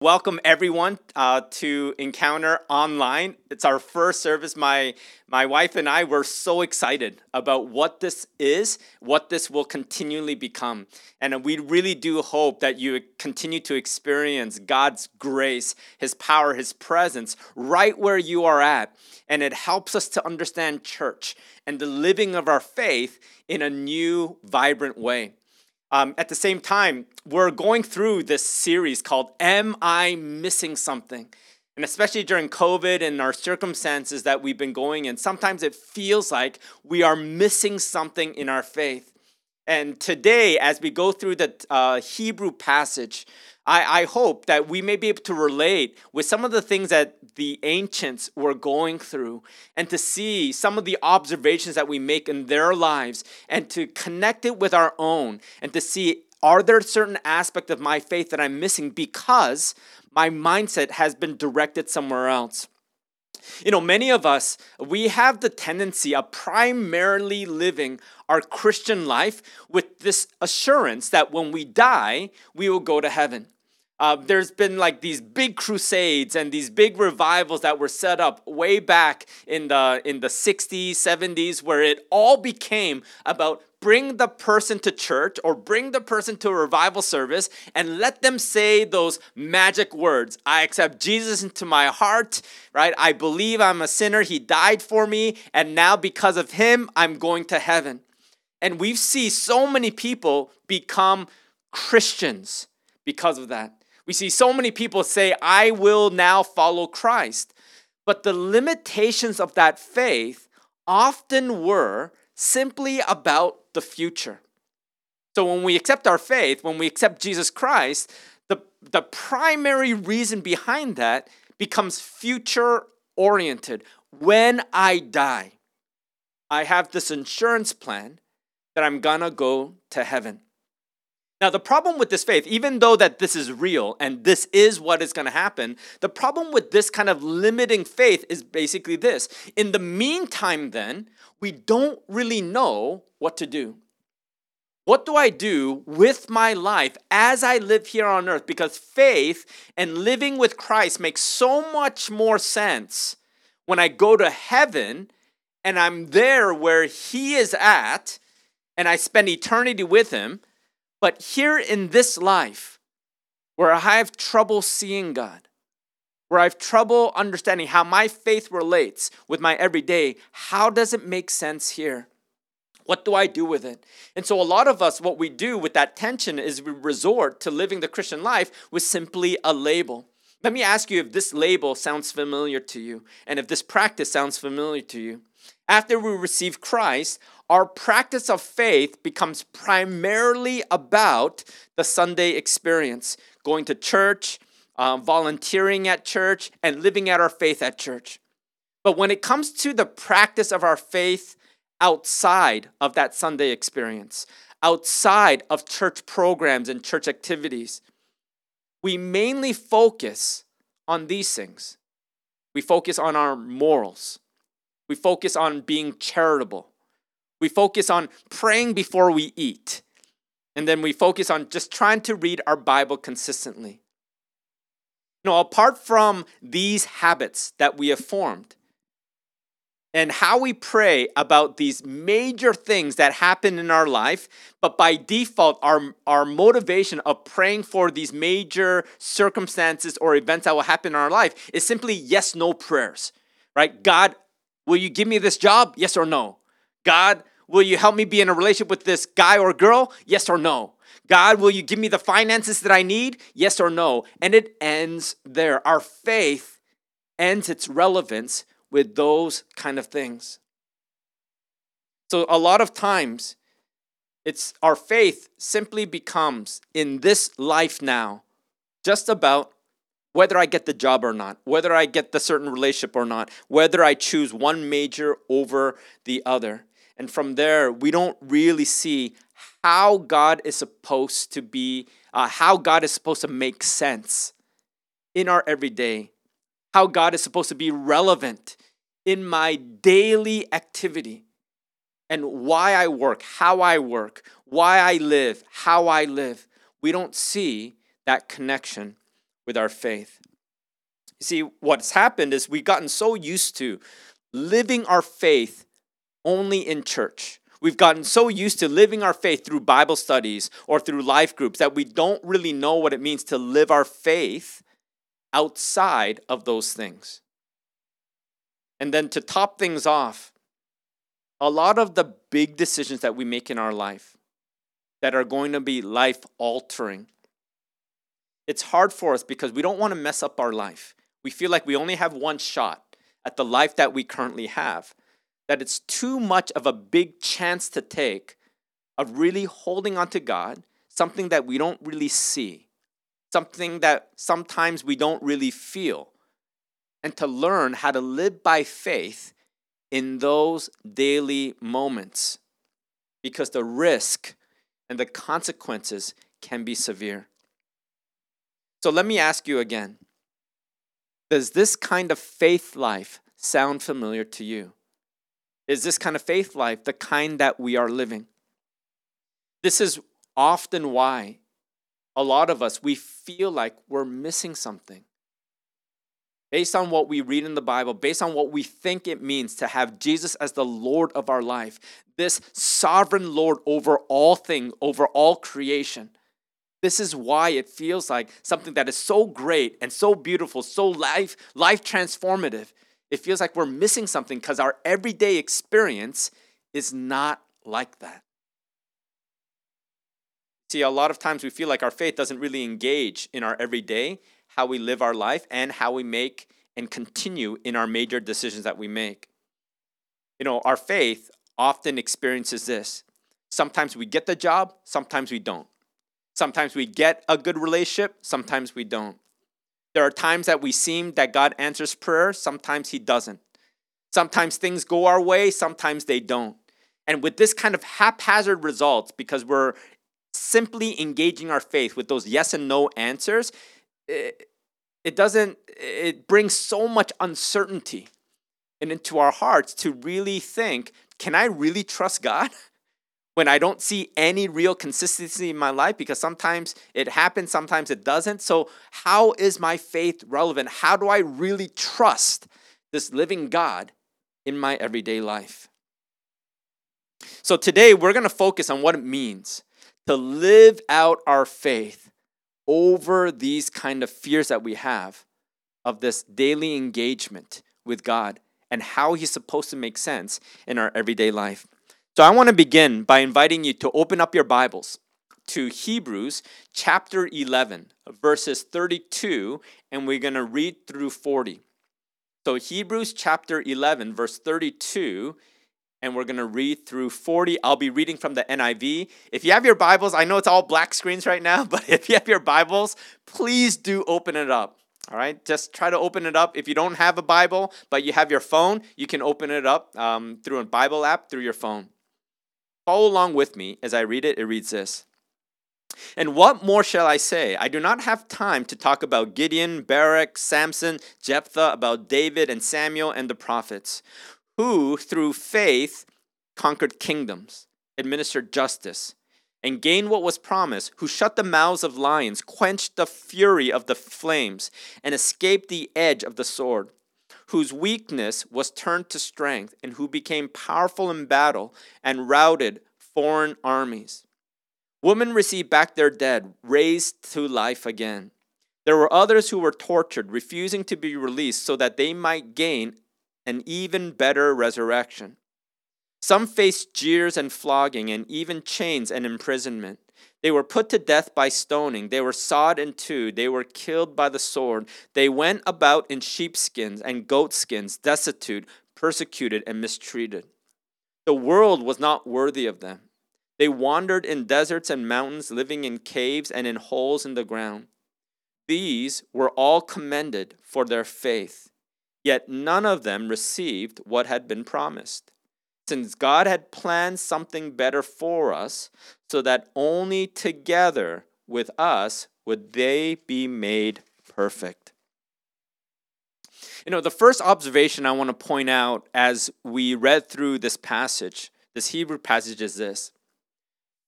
welcome everyone uh, to Encounter Online. It's our first service. My my wife and I were so excited about what this is, what this will continually become, and we really do hope that you continue to experience God's grace, His power, His presence right where you are at, and it helps us to understand church and the living of our faith in a new, vibrant way. Um, at the same time, we're going through this series called Am I Missing Something? And especially during COVID and our circumstances that we've been going in, sometimes it feels like we are missing something in our faith. And today, as we go through the uh, Hebrew passage, I, I hope that we may be able to relate with some of the things that the ancients were going through and to see some of the observations that we make in their lives and to connect it with our own and to see are there certain aspect of my faith that I'm missing because my mindset has been directed somewhere else. You know, many of us, we have the tendency of primarily living our Christian life with this assurance that when we die, we will go to heaven. Uh, there's been like these big crusades and these big revivals that were set up way back in the in the 60s 70s where it all became about bring the person to church or bring the person to a revival service and let them say those magic words. I accept jesus into my heart right? I believe i'm a sinner. He died for me. And now because of him i'm going to heaven. And we see so many people become christians because of that. We see so many people say, I will now follow Christ. But the limitations of that faith often were simply about the future. So when we accept our faith, when we accept Jesus Christ, the, the primary reason behind that becomes future oriented. When I die, I have this insurance plan that I'm gonna go to heaven. Now, the problem with this faith, even though that this is real and this is what is going to happen, the problem with this kind of limiting faith is basically this. In the meantime, then, we don't really know what to do. What do I do with my life as I live here on earth? Because faith and living with Christ makes so much more sense when I go to heaven and I'm there where He is at and I spend eternity with Him but here in this life, where I have trouble seeing God, where I have trouble understanding how my faith relates with my everyday, how does it make sense here? What do I do with it? And so, a lot of us, what we do with that tension is we resort to living the Christian life with simply a label. Let me ask you if this label sounds familiar to you and if this practice sounds familiar to you. After we receive Christ, our practice of faith becomes primarily about the Sunday experience, going to church, um, volunteering at church, and living out our faith at church. But when it comes to the practice of our faith outside of that Sunday experience, outside of church programs and church activities, we mainly focus on these things. We focus on our morals. We focus on being charitable. We focus on praying before we eat. And then we focus on just trying to read our Bible consistently. Know, apart from these habits that we have formed, and how we pray about these major things that happen in our life, but by default, our, our motivation of praying for these major circumstances or events that will happen in our life is simply yes no prayers, right? God, will you give me this job? Yes or no? God, will you help me be in a relationship with this guy or girl? Yes or no? God, will you give me the finances that I need? Yes or no? And it ends there. Our faith ends its relevance with those kind of things. So a lot of times it's our faith simply becomes in this life now just about whether I get the job or not, whether I get the certain relationship or not, whether I choose one major over the other. And from there, we don't really see how God is supposed to be, uh, how God is supposed to make sense in our everyday, how God is supposed to be relevant in my daily activity, and why I work, how I work, why I live, how I live. We don't see that connection with our faith. You see, what's happened is we've gotten so used to living our faith only in church. We've gotten so used to living our faith through Bible studies or through life groups that we don't really know what it means to live our faith outside of those things. And then to top things off, a lot of the big decisions that we make in our life that are going to be life altering, it's hard for us because we don't want to mess up our life. We feel like we only have one shot at the life that we currently have that it's too much of a big chance to take of really holding on to God, something that we don't really see, something that sometimes we don't really feel, and to learn how to live by faith in those daily moments because the risk and the consequences can be severe. So let me ask you again Does this kind of faith life sound familiar to you? Is this kind of faith life the kind that we are living? This is often why a lot of us we feel like we're missing something. Based on what we read in the Bible, based on what we think it means to have Jesus as the Lord of our life, this sovereign Lord over all things, over all creation. This is why it feels like something that is so great and so beautiful, so life life transformative it feels like we're missing something because our everyday experience is not like that. See, a lot of times we feel like our faith doesn't really engage in our everyday, how we live our life, and how we make and continue in our major decisions that we make. You know, our faith often experiences this. Sometimes we get the job, sometimes we don't. Sometimes we get a good relationship, sometimes we don't. There are times that we seem that God answers prayer, sometimes He doesn't. Sometimes things go our way, sometimes they don't. And with this kind of haphazard results, because we're simply engaging our faith with those yes and no answers, it, it doesn't, it brings so much uncertainty and into our hearts to really think, can I really trust God? when I don't see any real consistency in my life because sometimes it happens, sometimes it doesn't. So, how is my faith relevant? How do I really trust this living God in my everyday life? So, today we're going to focus on what it means to live out our faith over these kind of fears that we have of this daily engagement with God and how He's supposed to make sense in our everyday life. So I want to begin by inviting you to open up your Bibles to Hebrews chapter 11, verses 32, and we're going to read through 40. So Hebrews chapter 11, verse 32, and we're going to read through 40. I'll be reading from the NIV. If you have your Bibles, I know it's all black screens right now, but if you have your Bibles, please do open it up. All right, just try to open it up. If you don't have a Bible, but you have your phone, you can open it up um, through a Bible app through your phone. Follow along with me as I read it. It reads this. And what more shall I say? I do not have time to talk about Gideon, Barak, Samson, Jephthah, about David and Samuel and the prophets, who through faith conquered kingdoms, administered justice, and gained what was promised, who shut the mouths of lions, quenched the fury of the flames, and escaped the edge of the sword whose weakness was turned to strength, and who became powerful in battle and routed foreign armies. Women received back their dead, raised to life again. There were others who were tortured, refusing to be released so that they might gain an even better resurrection. Some faced jeers and flogging, and even chains and imprisonment. They were put to death by stoning. They were sawed in two. They were killed by the sword. They went about in sheepskins and goatskins, destitute, persecuted, and mistreated. The world was not worthy of them. They wandered in deserts and mountains, living in caves and in holes in the ground. These were all commended for their faith, yet none of them received what had been promised since God had planned something better for us, so that only together with us would they be made perfect. You know, the first observation I want to point out as we read through this passage, this Hebrew passage, is this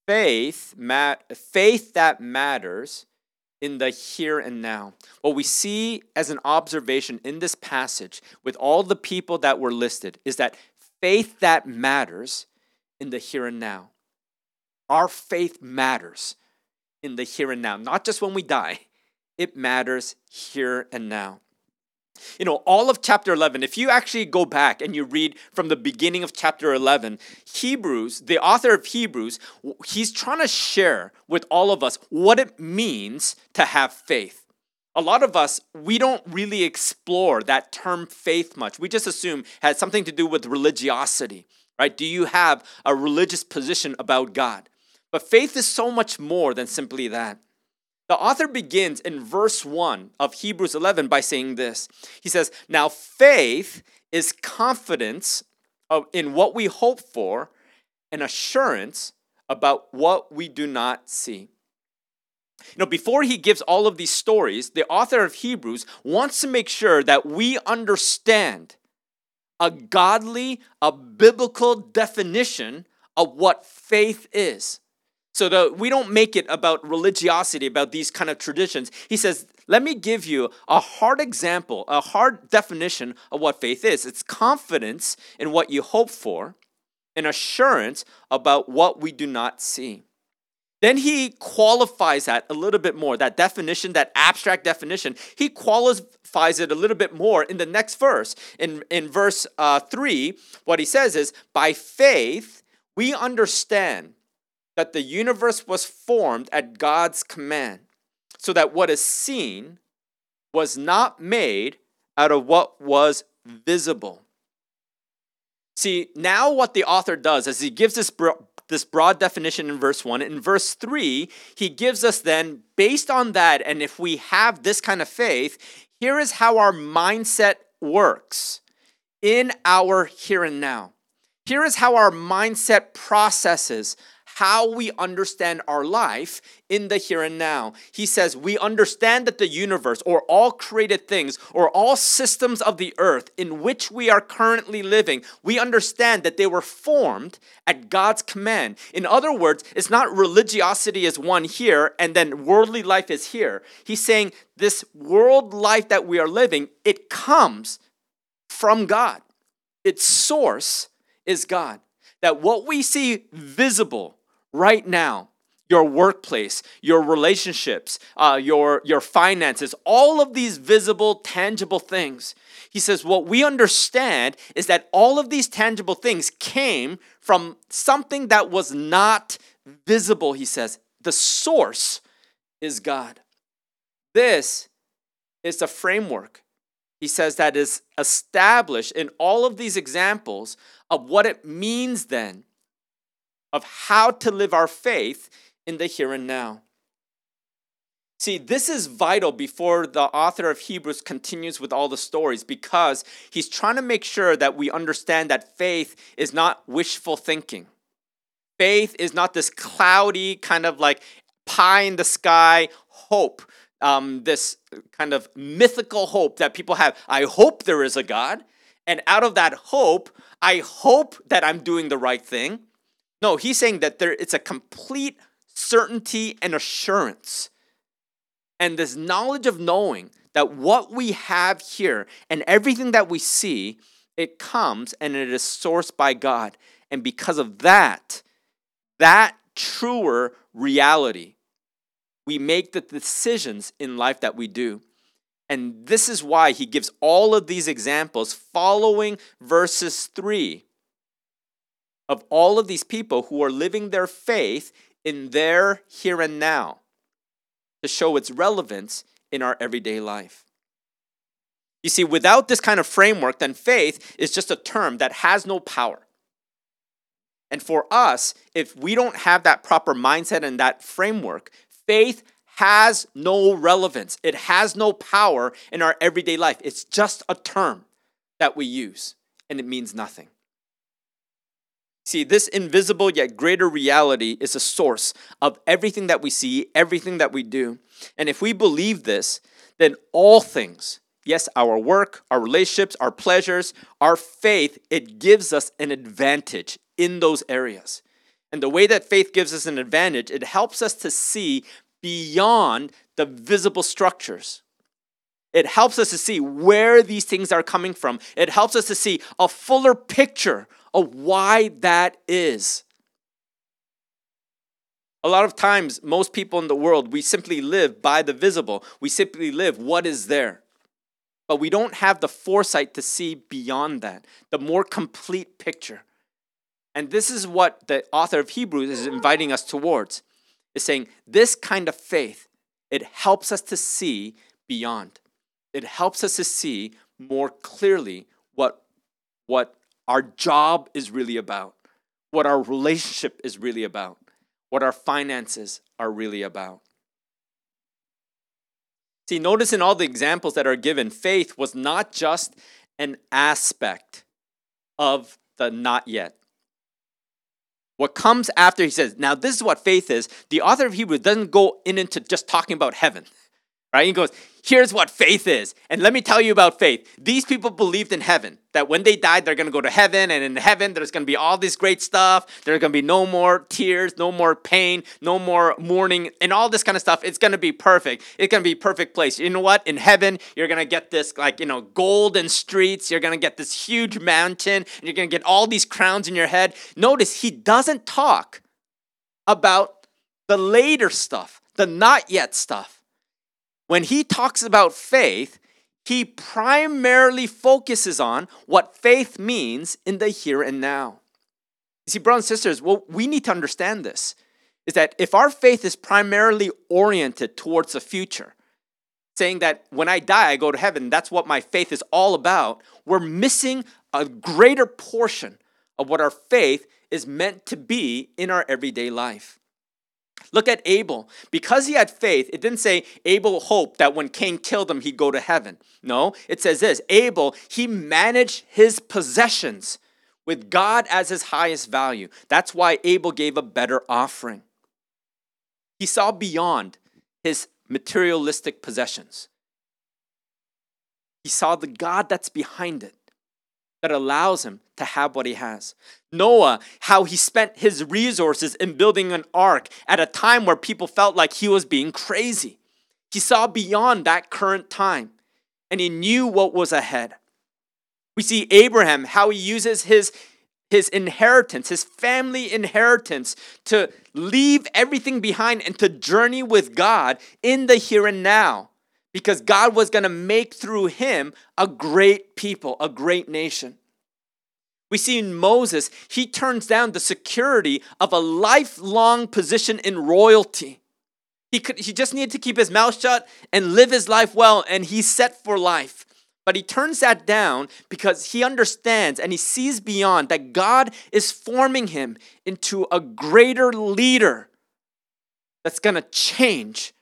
faith, mat- faith that matters in the here and now. What we see as an observation in this passage with all the people that were listed is that faith that matters in the here and now. Our faith matters in the here and now, not just when we die, it matters here and now. You know, all of chapter 11, if you actually go back and you read from the beginning of chapter 11, Hebrews, the author of Hebrews, he's trying to share with all of us what it means to have faith. A lot of us, we don't really explore that term faith much. We just assume has something to do with religiosity, right? Do you have a religious position about God? But faith is so much more than simply that. The author begins in verse 1 of Hebrews 11 by saying this. He says, Now faith is confidence of, in what we hope for and assurance about what we do not see. You know, before he gives all of these stories, the author of Hebrews wants to make sure that we understand a godly, a biblical definition of what faith is. So that we don't make it about religiosity, about these kind of traditions. He says, let me give you a hard example, a hard definition of what faith is. It's confidence in what you hope for, and assurance about what we do not see. Then he qualifies that a little bit more, that definition, that abstract definition. He qualifies it a little bit more in the next verse. In, in verse uh, 3, what he says is, By faith, we understand that the universe was formed at God's command, so that what is seen was not made out of what was visible. See, now what the author does is he gives this, bro- this broad definition in verse 1. In verse 3, he gives us then, based on that, and if we have this kind of faith, here is how our mindset works in our here and now. Here is how our mindset processes how we understand our life in the here and now. He says, We understand that the universe, or all created things, or all systems of the earth in which we are currently living, we understand that they were formed at God's command. In other words, it's not religiosity is one here and then worldly life is here. He's saying this world life that we are living, it comes from God. Its source is God. That what we see visible, right now your workplace, your relationships, uh, your, your finances, all of these visible, tangible things. He says, What we understand is that all of these tangible things came from something that was not visible, he says. The source is God. This is the framework, he says, that is established in all of these examples of what it means then of how to live our faith in the here and now. See, this is vital before the author of Hebrews continues with all the stories because he's trying to make sure that we understand that faith is not wishful thinking. Faith is not this cloudy, kind of like pie in the sky hope, um, this kind of mythical hope that people have. I hope there is a God. And out of that hope, I hope that I'm doing the right thing. No, he's saying that there it's a complete certainty and assurance. And this knowledge of knowing that what we have here and everything that we see, it comes and it is sourced by God. And because of that, that truer reality, we make the decisions in life that we do. And this is why he gives all of these examples following verses 3 of all of these people who are living their faith in their here and now to show its relevance in our everyday life. You see, without this kind of framework, then faith is just a term that has no power. And for us, if we don't have that proper mindset and that framework, faith has no relevance. It has no power in our everyday life. It's just a term that we use, and it means nothing. See, this invisible yet greater reality is the source of everything that we see, everything that we do. And if we believe this, then all things, yes, our work, our relationships, our pleasures, our faith, it gives us an advantage in those areas. And the way that faith gives us an advantage, it helps us to see beyond the visible structures. It helps us to see where these things are coming from. It helps us to see a fuller picture of why that is. A lot of times, most people in the world, we simply live by the visible. We simply live what is there. But we don't have the foresight to see beyond that, the more complete picture. And this is what the author of Hebrews is inviting us towards. Is saying this kind of faith, it helps us to see beyond. It helps us to see more clearly what, what our job is really about, what our relationship is really about what our finances are really about. See, notice in all the examples that are given, faith was not just an aspect of the not yet. What comes after, he says, now this is what faith is. The author of Hebrews doesn't go in into just talking about heaven, right? He goes, here's what faith is. And let me tell you about faith. These people believed in heaven, that when they died, they're going to go to heaven. And in heaven, there's going to be all this great stuff. There's going to be no more tears, no more pain, no more mourning, and all this kind of stuff. It's going to be perfect. It's going to be perfect place. You know what? In heaven, you're going to get this, like, you know, golden streets. You're going to get this huge mountain. And you're going to get all these crowns in your head. Notice he doesn't talk about the later stuff, the not yet stuff when he talks about faith, he primarily focuses on what faith means in the here and now. You see, brothers and sisters, what we need to understand this is that if our faith is primarily oriented towards the future, saying that when I die, I go to heaven, that's what my faith is all about, we're missing a greater portion of what our faith is meant to be in our everyday life. Look at Abel. Because he had faith, it didn't say Abel hoped that when Cain killed him, he'd go to heaven. No, it says this Abel, he managed his possessions with God as his highest value. That's why Abel gave a better offering. He saw beyond his materialistic possessions, he saw the God that's behind it that allows him to have what he has. Noah, how he spent his resources in building an ark at a time where people felt like he was being crazy. He saw beyond that current time and he knew what was ahead. We see Abraham, how he uses his, his inheritance, his family inheritance, to leave everything behind and to journey with God in the here and now because God was going to make through him a great people, a great nation. We see in Moses, he turns down the security of a lifelong position in royalty. He, could, he just needed to keep his mouth shut and live his life well, and he's set for life. But he turns that down because he understands and he sees beyond that God is forming him into a greater leader that's going to change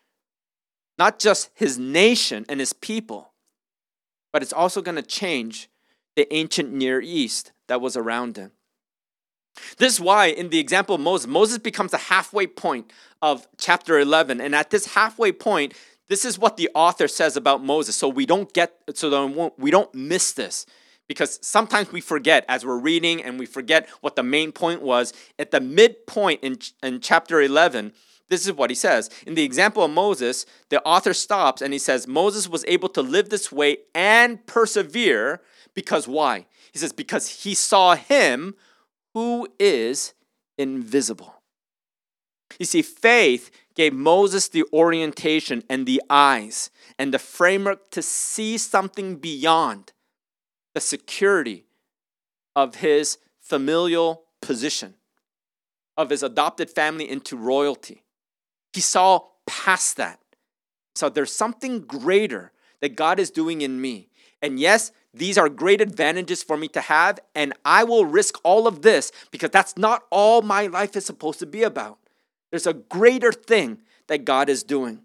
not just his nation and his people, but it's also going to change the ancient Near East that was around him. This is why, in the example of Moses, Moses becomes the halfway point of chapter 11. And at this halfway point, this is what the author says about Moses. So we don't get, so we don't miss this. Because sometimes we forget as we're reading and we forget what the main point was. At the midpoint in, in chapter 11, this is what he says. In the example of Moses, the author stops and he says, Moses was able to live this way and persevere because why? He says, because he saw him who is invisible. You see, faith gave Moses the orientation and the eyes and the framework to see something beyond the security of his familial position, of his adopted family into royalty. He saw past that. So there's something greater that God is doing in me. And yes, these are great advantages for me to have, and I will risk all of this because that's not all my life is supposed to be about. There's a greater thing that God is doing.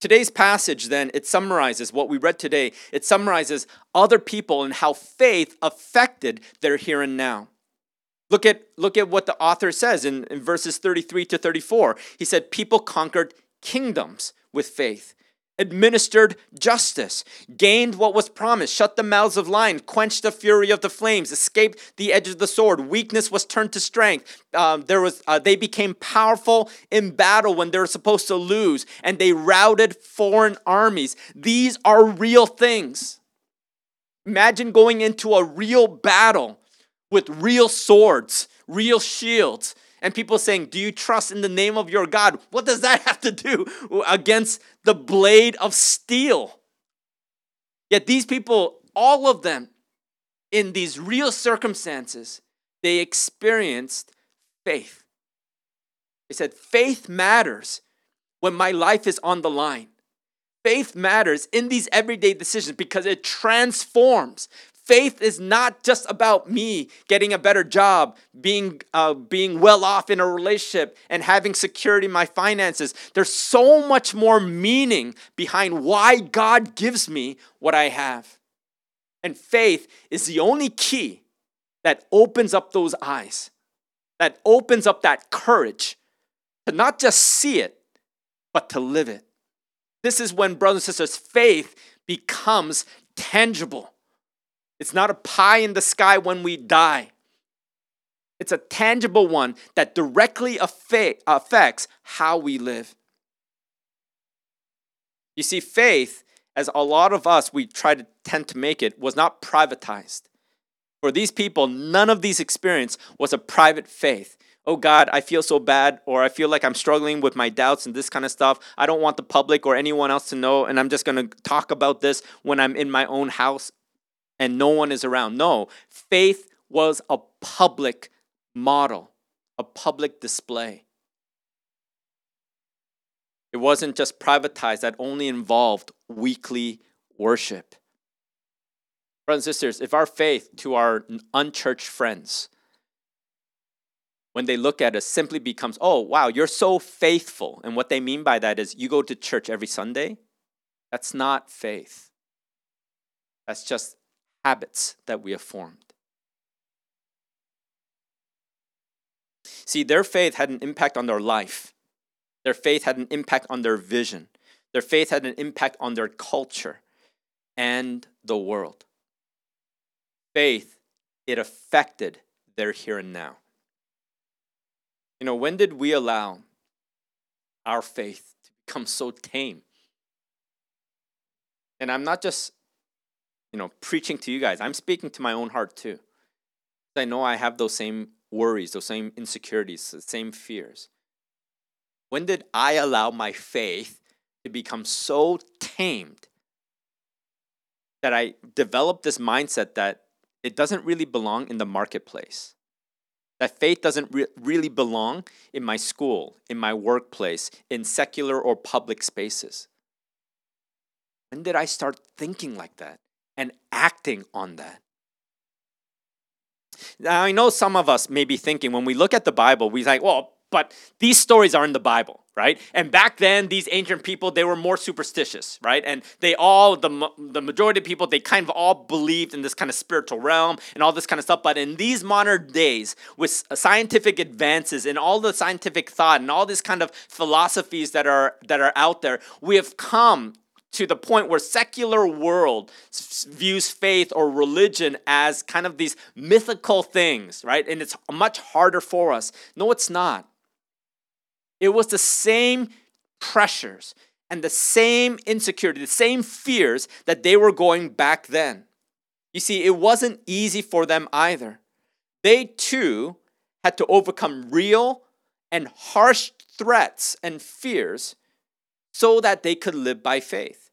Today's passage, then, it summarizes what we read today. It summarizes other people and how faith affected their here and now. Look at, look at what the author says in, in verses 33 to 34. He said, People conquered kingdoms with faith. administered justice, gained what was promised, shut the mouths of lions, quenched the fury of the flames, escaped the edge of the sword. Weakness was turned to strength. Um, there was, uh, they became powerful in battle when they were supposed to lose, and they routed foreign armies. These are real things. Imagine going into a real battle with real swords, real shields, and people saying, Do you trust in the name of your God? What does that have to do against the blade of steel? Yet these people, all of them, in these real circumstances, they experienced faith. They said, Faith matters when my life is on the line. Faith matters in these everyday decisions because it transforms. Faith is not just about me getting a better job, being, uh, being well off in a relationship, and having security in my finances. There's so much more meaning behind why God gives me what I have. And faith is the only key that opens up those eyes, that opens up that courage to not just see it, but to live it. This is when, brothers and sisters, faith becomes tangible. It's not a pie in the sky when we die. It's a tangible one that directly affects how we live. You see, faith, as a lot of us we try to tend to make it, was not privatized. For these people, none of these experience was a private faith. Oh God, I feel so bad, or I feel like I'm struggling with my doubts and this kind of stuff. I don't want the public or anyone else to know, and I'm just gonna talk about this when I'm in my own house and no one is around. No, faith was a public model, a public display. It wasn't just privatized, that only involved weekly worship. Brothers and sisters, if our faith to our unchurched friends, when they look at us, simply becomes, oh, wow, you're so faithful. And what they mean by that is you go to church every Sunday. That's not faith. That's just habits that we have formed. See, their faith had an impact on their life. Their faith had an impact on their vision. Their faith had an impact on their culture and the world. Faith, it affected their here and now. You know, when did we allow our faith to become so tame? And I'm not just you know, preaching to you guys. I'm speaking to my own heart too. I know I have those same worries, those same insecurities, the same fears. When did I allow my faith to become so tamed that I developed this mindset that it doesn't really belong in the marketplace? That faith doesn't re- really belong in my school, in my workplace, in secular or public spaces? When did I start thinking like that? And acting on that. Now, I know some of us may be thinking when we look at the Bible, we think, well, but these stories are in the Bible, right? And back then, these ancient people, they were more superstitious, right? And they all, the, the majority of people, they kind of all believed in this kind of spiritual realm and all this kind of stuff. But in these modern days, with uh, scientific advances and all the scientific thought and all these kind of philosophies that are, that are out there, we have come to the point where secular world views faith or religion as kind of these mythical things, right? And it's much harder for us. No, it's not. It was the same pressures and the same insecurity, the same fears that they were going back then. You see, it wasn't easy for them either. They too had to overcome real and harsh threats and fears so that they could live by faith.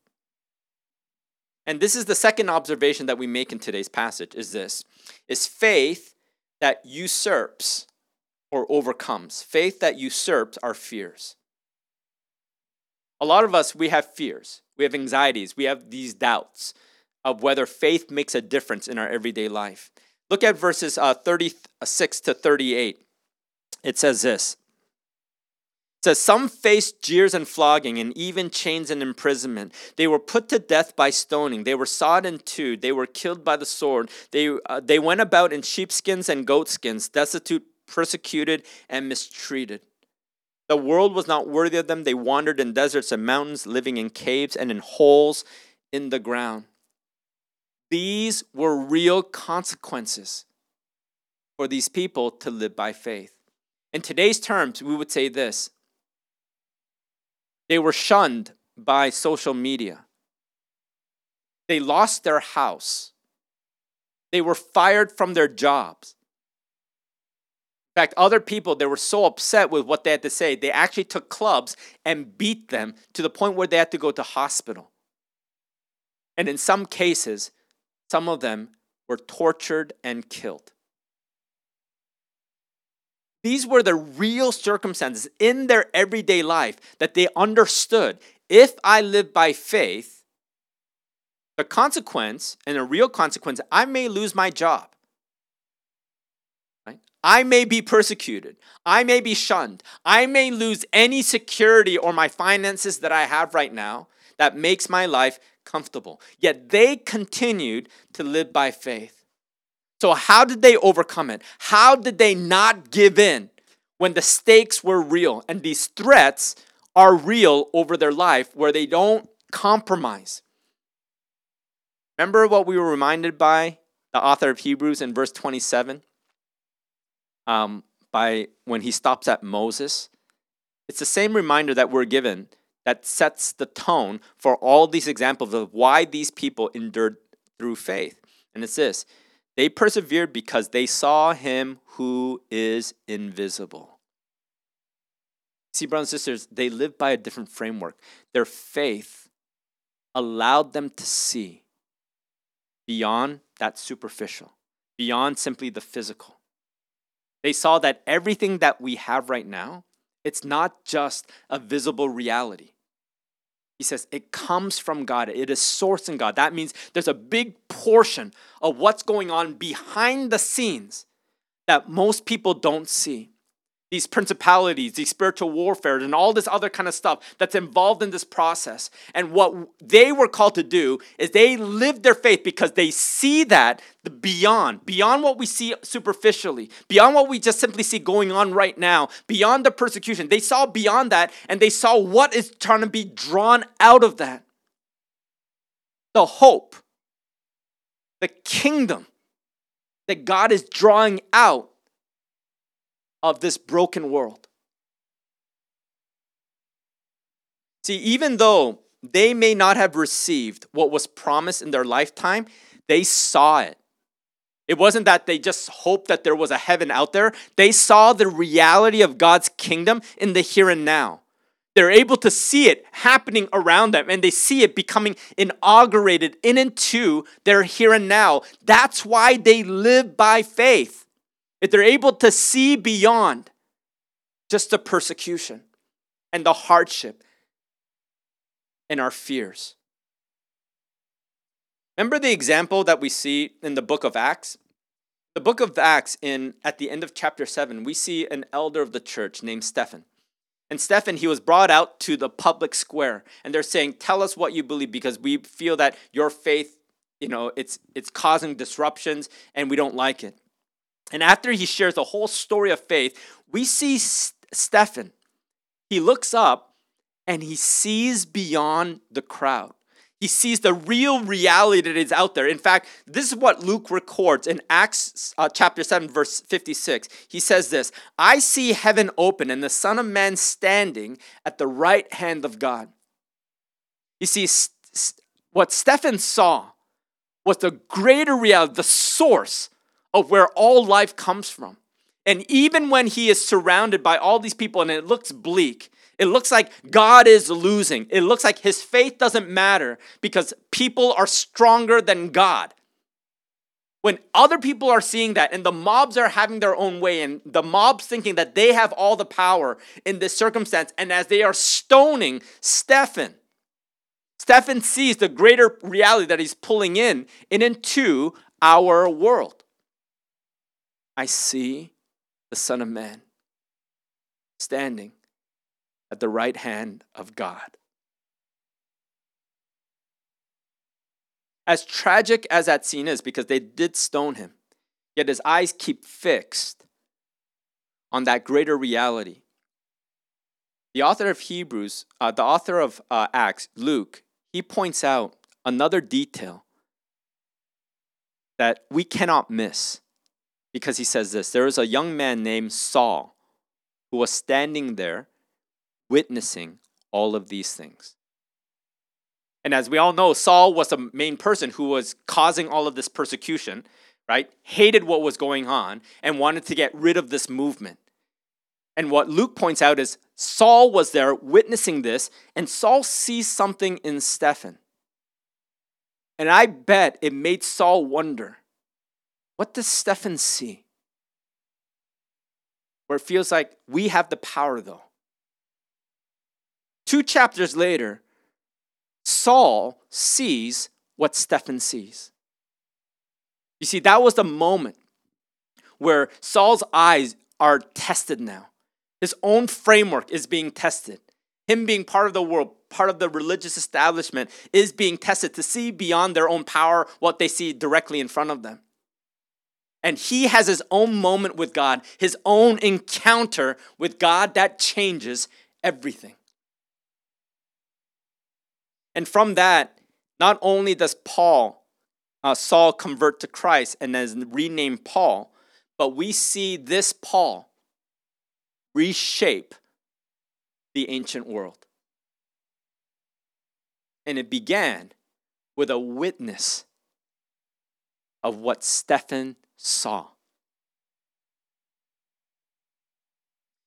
And this is the second observation that we make in today's passage is this is faith that usurps or overcomes. Faith that usurps our fears. A lot of us we have fears. We have anxieties. We have these doubts of whether faith makes a difference in our everyday life. Look at verses uh, 36 to 38. It says this says some faced jeers and flogging and even chains and imprisonment they were put to death by stoning they were sawed in two they were killed by the sword they, uh, they went about in sheepskins and goatskins destitute persecuted and mistreated The world was not worthy of them. They wandered in deserts and mountains, living in caves and in holes in the ground. These were real consequences for these people to live by faith. In today's terms, we would say this they were shunned by social media, they lost their house, they were fired from their jobs. In fact, other people, they were so upset with what they had to say, they actually took clubs and beat them to the point where they had to go to hospital. And in some cases, some of them were tortured and killed. These were the real circumstances in their everyday life that they understood. If I live by faith, the consequence, and a real consequence, I may lose my job. Right? I may be persecuted. I may be shunned. I may lose any security or my finances that I have right now that makes my life comfortable. Yet they continued to live by faith. So, how did they overcome it? How did they not give in when the stakes were real and these threats are real over their life where they don't compromise? Remember what we were reminded by the author of Hebrews in verse 27? Um, by when he stops at Moses. It's the same reminder that we're given that sets the tone for all these examples of why these people endured through faith. And it's this they persevered because they saw him who is invisible. See, brothers and sisters, they lived by a different framework. Their faith allowed them to see beyond that superficial, beyond simply the physical. They saw that everything that we have right now, it's not just a visible reality. He says it comes from God. It is sourced in God. That means there's a big portion of what's going on behind the scenes that most people don't see these principalities, these spiritual warfare, and all this other kind of stuff that's involved in this process. And what they were called to do is they live their faith because they see that the beyond, beyond what we see superficially, beyond what we just simply see going on right now, beyond the persecution. They saw beyond that and they saw what is trying to be drawn out of that. The hope, the kingdom that God is drawing out of this broken world. See, even though they may not have received what was promised in their lifetime, they saw it. It wasn't that they just hoped that there was a heaven out there. They saw the reality of God's kingdom in the here and now. They're able to see it happening around them and they see it becoming inaugurated in and to their here and now. That's why they live by faith if they're able to see beyond just the persecution and the hardship and our fears. Remember the example that we see in the book of Acts? The book of Acts in at the end of chapter 7, we see an elder of the church named Stephen. And Stephen, he was brought out to the public square and they're saying, "Tell us what you believe because we feel that your faith, you know, it's it's causing disruptions and we don't like it." And after he shares the whole story of faith, we see Stephen. He looks up and he sees beyond the crowd. He sees the real reality that is out there. In fact, this is what Luke records in Acts uh, chapter 7, verse 56. He says this I see heaven open and the Son of Man standing at the right hand of God. You see, what Stephen saw was the greater reality, the source of where all life comes from. And even when he is surrounded by all these people and it looks bleak, it looks like God is losing. It looks like his faith doesn't matter because people are stronger than God. When other people are seeing that and the mobs are having their own way and the mobs thinking that they have all the power in this circumstance, and as they are stoning Stephen, Stephen sees the greater reality that he's pulling in and into our world. I see the Son of Man standing at the right hand of God. As tragic as that scene is, because they did stone him, yet his eyes keep fixed on that greater reality. the author of Hebrews, uh, the author of uh, Acts, Luke, he points out another detail that we cannot miss because he says this there was a young man named Saul who was standing there witnessing all of these things. And as we all know, Saul was the main person who was causing all of this persecution, right? Hated what was going on and wanted to get rid of this movement. And what Luke points out is Saul was there witnessing this, and Saul sees something in Stephen. And I bet it made Saul wonder what does Stephen see? Where it feels like we have the power, though. Two chapters later, Saul sees what Stephen sees. You see, that was the moment where Saul's eyes are tested now. His own framework is being tested. Him being part of the world, part of the religious establishment, is being tested to see beyond their own power what they see directly in front of them. And he has his own moment with God, his own encounter with God that changes everything. And from that, not only does Paul, uh, Saul convert to Christ and is renamed Paul, but we see this Paul reshape the ancient world. And it began with a witness of what Stephen saw.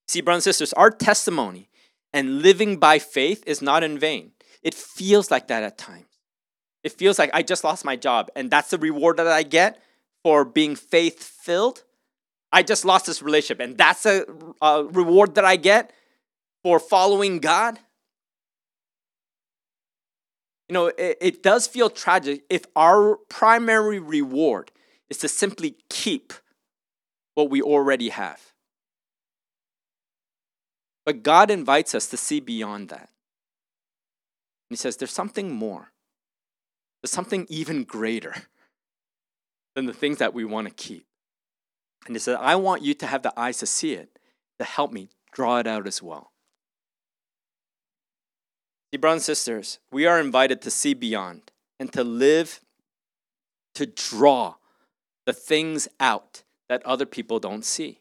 See, brothers and sisters, our testimony and living by faith is not in vain. It feels like that at times. It feels like I just lost my job and that's the reward that I get for being faith filled. I just lost this relationship and that's a, a uh, reward that I get for following God. You know, it, it does feel tragic if our primary reward is to simply keep what we already have. But God invites us to see beyond that. And He says, There's something more, there's something even greater than the things that we want to keep. And He said, I want you to have the eyes to see it, to help me draw it out as well. See, brothers and sisters, we are invited to see beyond and to live, to draw the things out that other people don't see.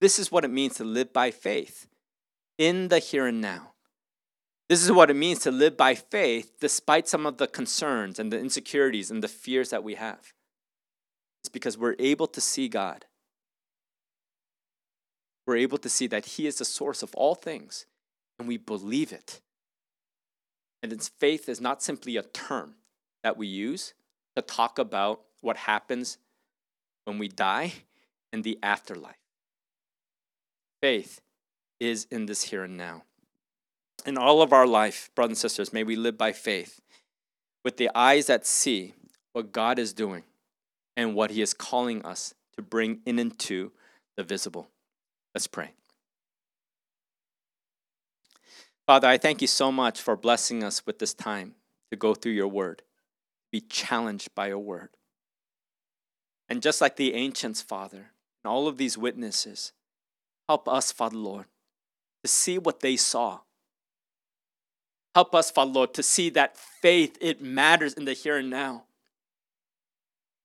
This is what it means to live by faith in the here and now. This is what it means to live by faith despite some of the concerns and the insecurities and the fears that we have. It's because we're able to see God. We're able to see that He is the source of all things, and we believe it. And its faith is not simply a term that we use to talk about what happens when we die in the afterlife. Faith is in this here and now. In all of our life, brothers and sisters, may we live by faith with the eyes that see what God is doing and what He is calling us to bring in into the visible. Let's pray. Father, I thank you so much for blessing us with this time to go through your word, be challenged by your word. And just like the ancients, Father, and all of these witnesses, help us, Father Lord, to see what they saw. Help us, Father Lord, to see that faith, it matters in the here and now.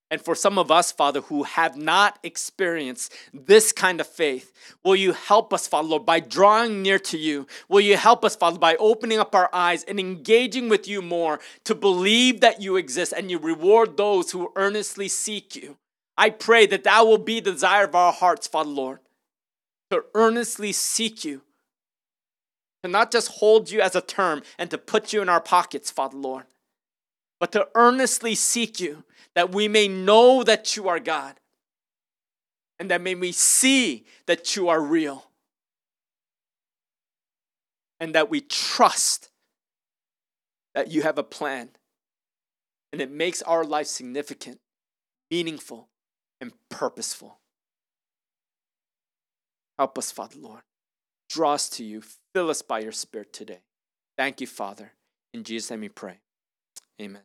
And for some of us, Father, who have not experienced this kind of faith, will you help us, Father, Lord, by drawing near to you? Will you help us, Father, by opening up our eyes and engaging with you more to believe that you exist and you reward those who earnestly seek you? I pray that that will be the desire of our hearts, Father Lord, to earnestly seek you, to not just hold you as a term and to put you in our pockets, Father Lord, but to earnestly seek you that we may know that you are God and that may we see that you are real and that we trust that you have a plan and it makes our life significant, meaningful, and purposeful. Help us, Father Lord. Draw us to you. Fill us by your Spirit today. Thank you, Father. In Jesus' name we pray. Amen.